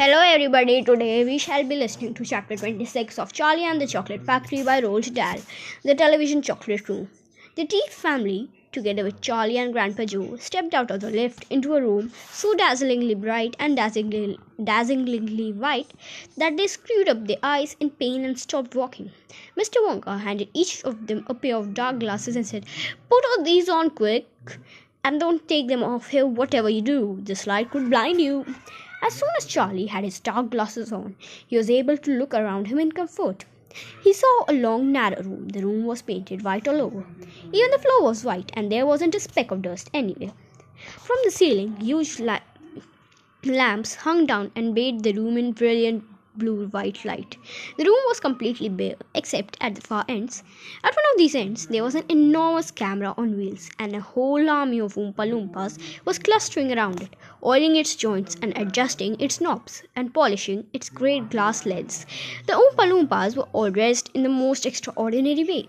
Hello, everybody. Today we shall be listening to chapter 26 of Charlie and the Chocolate Factory by Roald Dahl, the television chocolate room. The Teavee family, together with Charlie and Grandpa Joe, stepped out of the lift into a room so dazzlingly bright and dazzlingly, dazzlingly white that they screwed up their eyes in pain and stopped walking. Mr. Wonka handed each of them a pair of dark glasses and said, Put all these on quick and don't take them off here, whatever you do. This light could blind you. As soon as Charlie had his dark glasses on, he was able to look around him in comfort. He saw a long, narrow room. The room was painted white all over. Even the floor was white, and there wasn't a speck of dust anywhere. From the ceiling, huge la- lamps hung down and bathed the room in brilliant blue white light. The room was completely bare, except at the far ends. At one of these ends, there was an enormous camera on wheels, and a whole army of Oompa Loompas was clustering around it, oiling its joints and adjusting its knobs and polishing its great glass lids. The Oompa Loompas were all dressed in the most extraordinary way.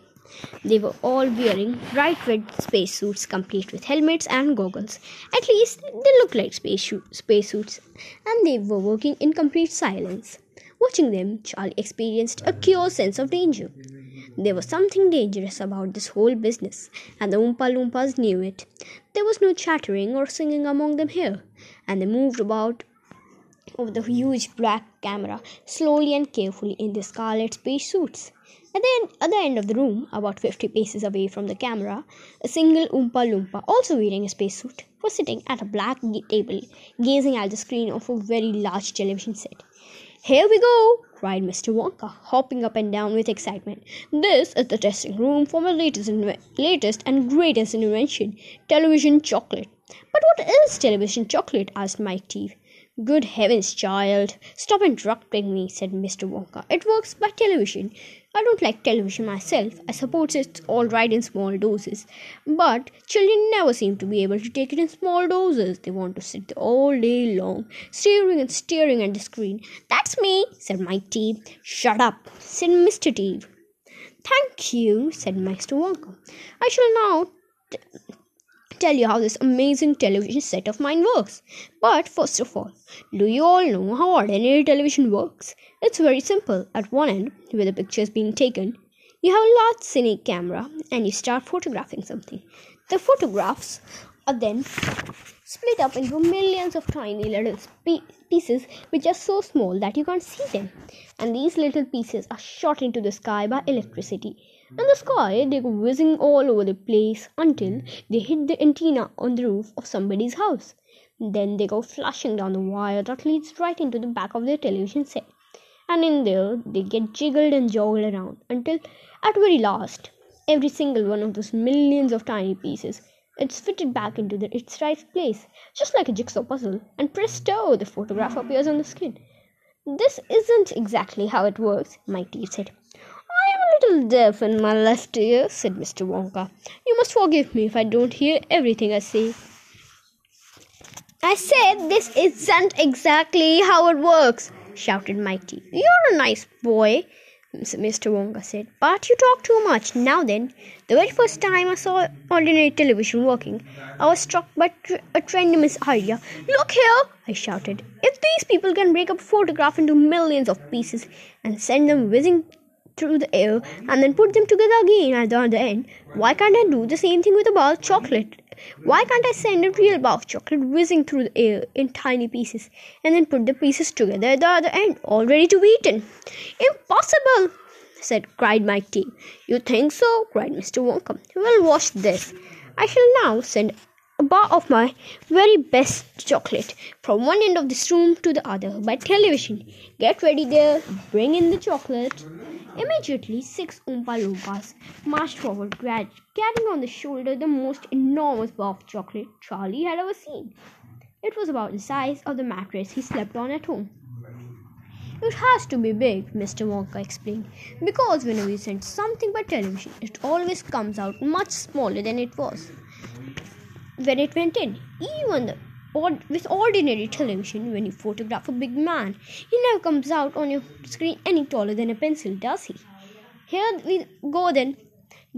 They were all wearing bright red spacesuits complete with helmets and goggles. At least they looked like space spacesuits, and they were working in complete silence. Watching them, Charlie experienced a curious sense of danger. There was something dangerous about this whole business, and the Oompa Loompas knew it. There was no chattering or singing among them here, and they moved about over the huge black camera slowly and carefully in their scarlet spacesuits. At the end, other end of the room, about 50 paces away from the camera, a single Oompa Loompa, also wearing a spacesuit, was sitting at a black table, gazing at the screen of a very large television set. Here we go! cried Mr. Wonka, hopping up and down with excitement. This is the testing room for my latest, latest and greatest invention, television chocolate. But what is television chocolate? asked Mike Teavee. Good heavens, child! Stop interrupting me, said Mr. Wonka. It works by television. I don't like television myself. I suppose it's all right in small doses. But children never seem to be able to take it in small doses. They want to sit all day long, staring and staring at the screen. That's me, said Mike Teavee. Shut up, said Mr. Teavee. Thank you, said Mr. Wonka. I shall now t- tell you how this amazing television set of mine works. But first of all, do you all know how ordinary television works? It's very simple. At one end, where the picture is being taken, you have a large cine camera and you start photographing something. The photographs are then split up into millions of tiny little pieces which are so small that you can't see them. And these little pieces are shot into the sky by electricity. In the sky, they go whizzing all over the place until they hit the antenna on the roof of somebody's house. Then they go flashing down the wire that leads right into the back of their television set. And in there, they get jiggled and joggled around until, at very last, every single one of those millions of tiny pieces it's fitted back into the, its right place, just like a jigsaw puzzle, and presto, the photograph appears on the screen. This isn't exactly how it works, Mike Teavee said. Little deaf in my left ear, said Mr. Wonka. You must forgive me if I don't hear everything I say. I said this isn't exactly how it works, shouted Teavee. You're a nice boy, Mr. Wonka said. But you talk too much. Now then, the very first time I saw ordinary television working, I was struck by a tremendous idea. Look here, I shouted. If these people can break up a photograph into millions of pieces and send them whizzing through the air and then put them together again at the other end, why can't I do the same thing with a bar of chocolate? Why can't I send a real bar of chocolate whizzing through the air in tiny pieces and then put the pieces together at the other end, all ready to be eaten? Impossible! said cried Mike Teavee. You think so? cried Mr. Wonka. Well, watch this. I shall now send bar of my very best chocolate from one end of this room to the other by television. Get ready there. Bring in the chocolate. Immediately, six Oompa Loompas marched forward, carrying on the shoulder the most enormous bar of chocolate Charlie had ever seen. It was about the size of the mattress he slept on at home. It has to be big, Mr. Wonka explained, because whenever you send something by television, it always comes out much smaller than it was when it went in. Even the Or with ordinary television, when you photograph a big man, he never comes out on your screen any taller than a pencil, does he? Here we go then.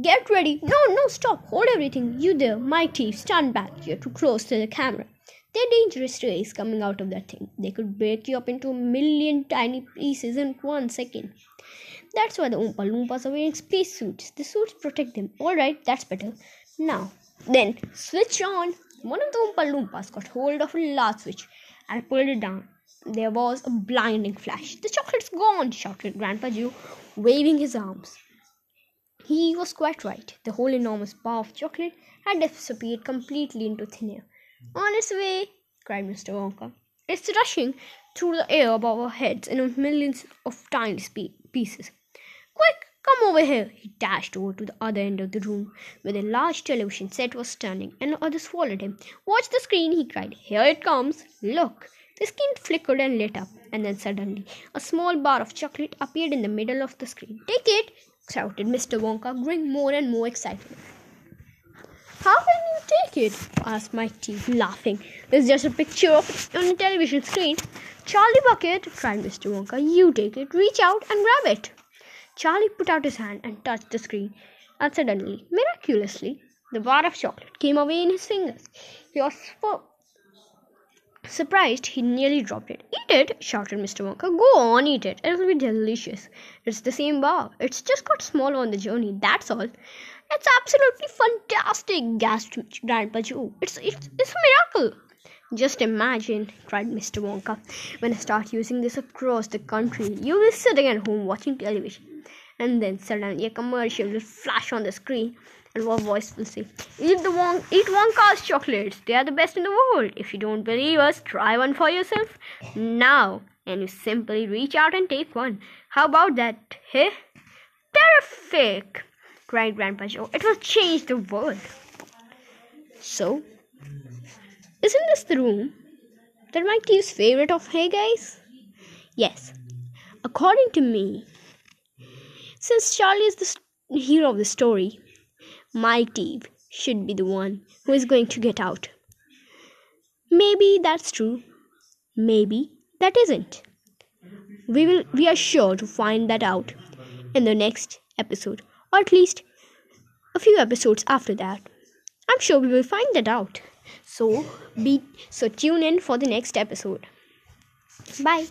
Get ready. No, no, stop. Hold everything. You there, Teavee, stand back. You're too close to the camera. They're dangerous rays coming out of that thing. They could break you up into a million tiny pieces in one second. That's why the Oompa Loompas are wearing spacesuits. The suits protect them. Alright, that's better. Now, then, switch on. One of the Oompa Loompas got hold of a large switch and pulled it down. There was a blinding flash. The chocolate's gone, shouted Grandpa Joe, waving his arms. He was quite right. The whole enormous bar of chocolate had disappeared completely into thin air. On its way, cried Mr. Wonka. It's rushing through the air above our heads in millions of tiny pieces. Quick, come over here! He dashed over to the other end of the room, where the large television set was standing, and others followed him. Watch the screen, he cried. Here it comes. Look! The screen flickered and lit up, and then suddenly a small bar of chocolate appeared in the middle of the screen. Take it! shouted Mr. Wonka, growing more and more excited. How can you take it? asked Mighty, laughing. It's just a picture of it on a television screen. Charlie Bucket, cried Mr. Wonka, you take it, reach out and grab it. Charlie put out his hand and touched the screen, and suddenly, miraculously, the bar of chocolate came away in his fingers. He was so surprised he nearly dropped it. Eat it, shouted Mr. Wonka. Go on, eat it. It'll be delicious. It's the same bar. It's just got smaller on the journey, that's all. It's absolutely fantastic, gasped Grandpa Joe. It's, it's, it's a miracle. Just imagine, cried Mr. Wonka, when I start using this across the country, you'll be sitting at home watching television, and then suddenly a commercial will flash on the screen, and one voice will say, "Eat the Won- eat Wonka's chocolates. They are the best in the world. If you don't believe us, try one for yourself now." And you simply reach out and take one. How about that? Hey, terrific! cried Grandpa Joe. It will change the world. So, isn't this the room that Mike Teavee's favorite of Hey Guys? Yes, according to me. Since Charlie is the hero of the story, my team should be the one who is going to get out. Maybe that's true. Maybe that isn't. We will we are sure to find that out in the next episode or at least a few episodes after that. I'm sure we will find that out. So be so tune in for the next episode. Bye.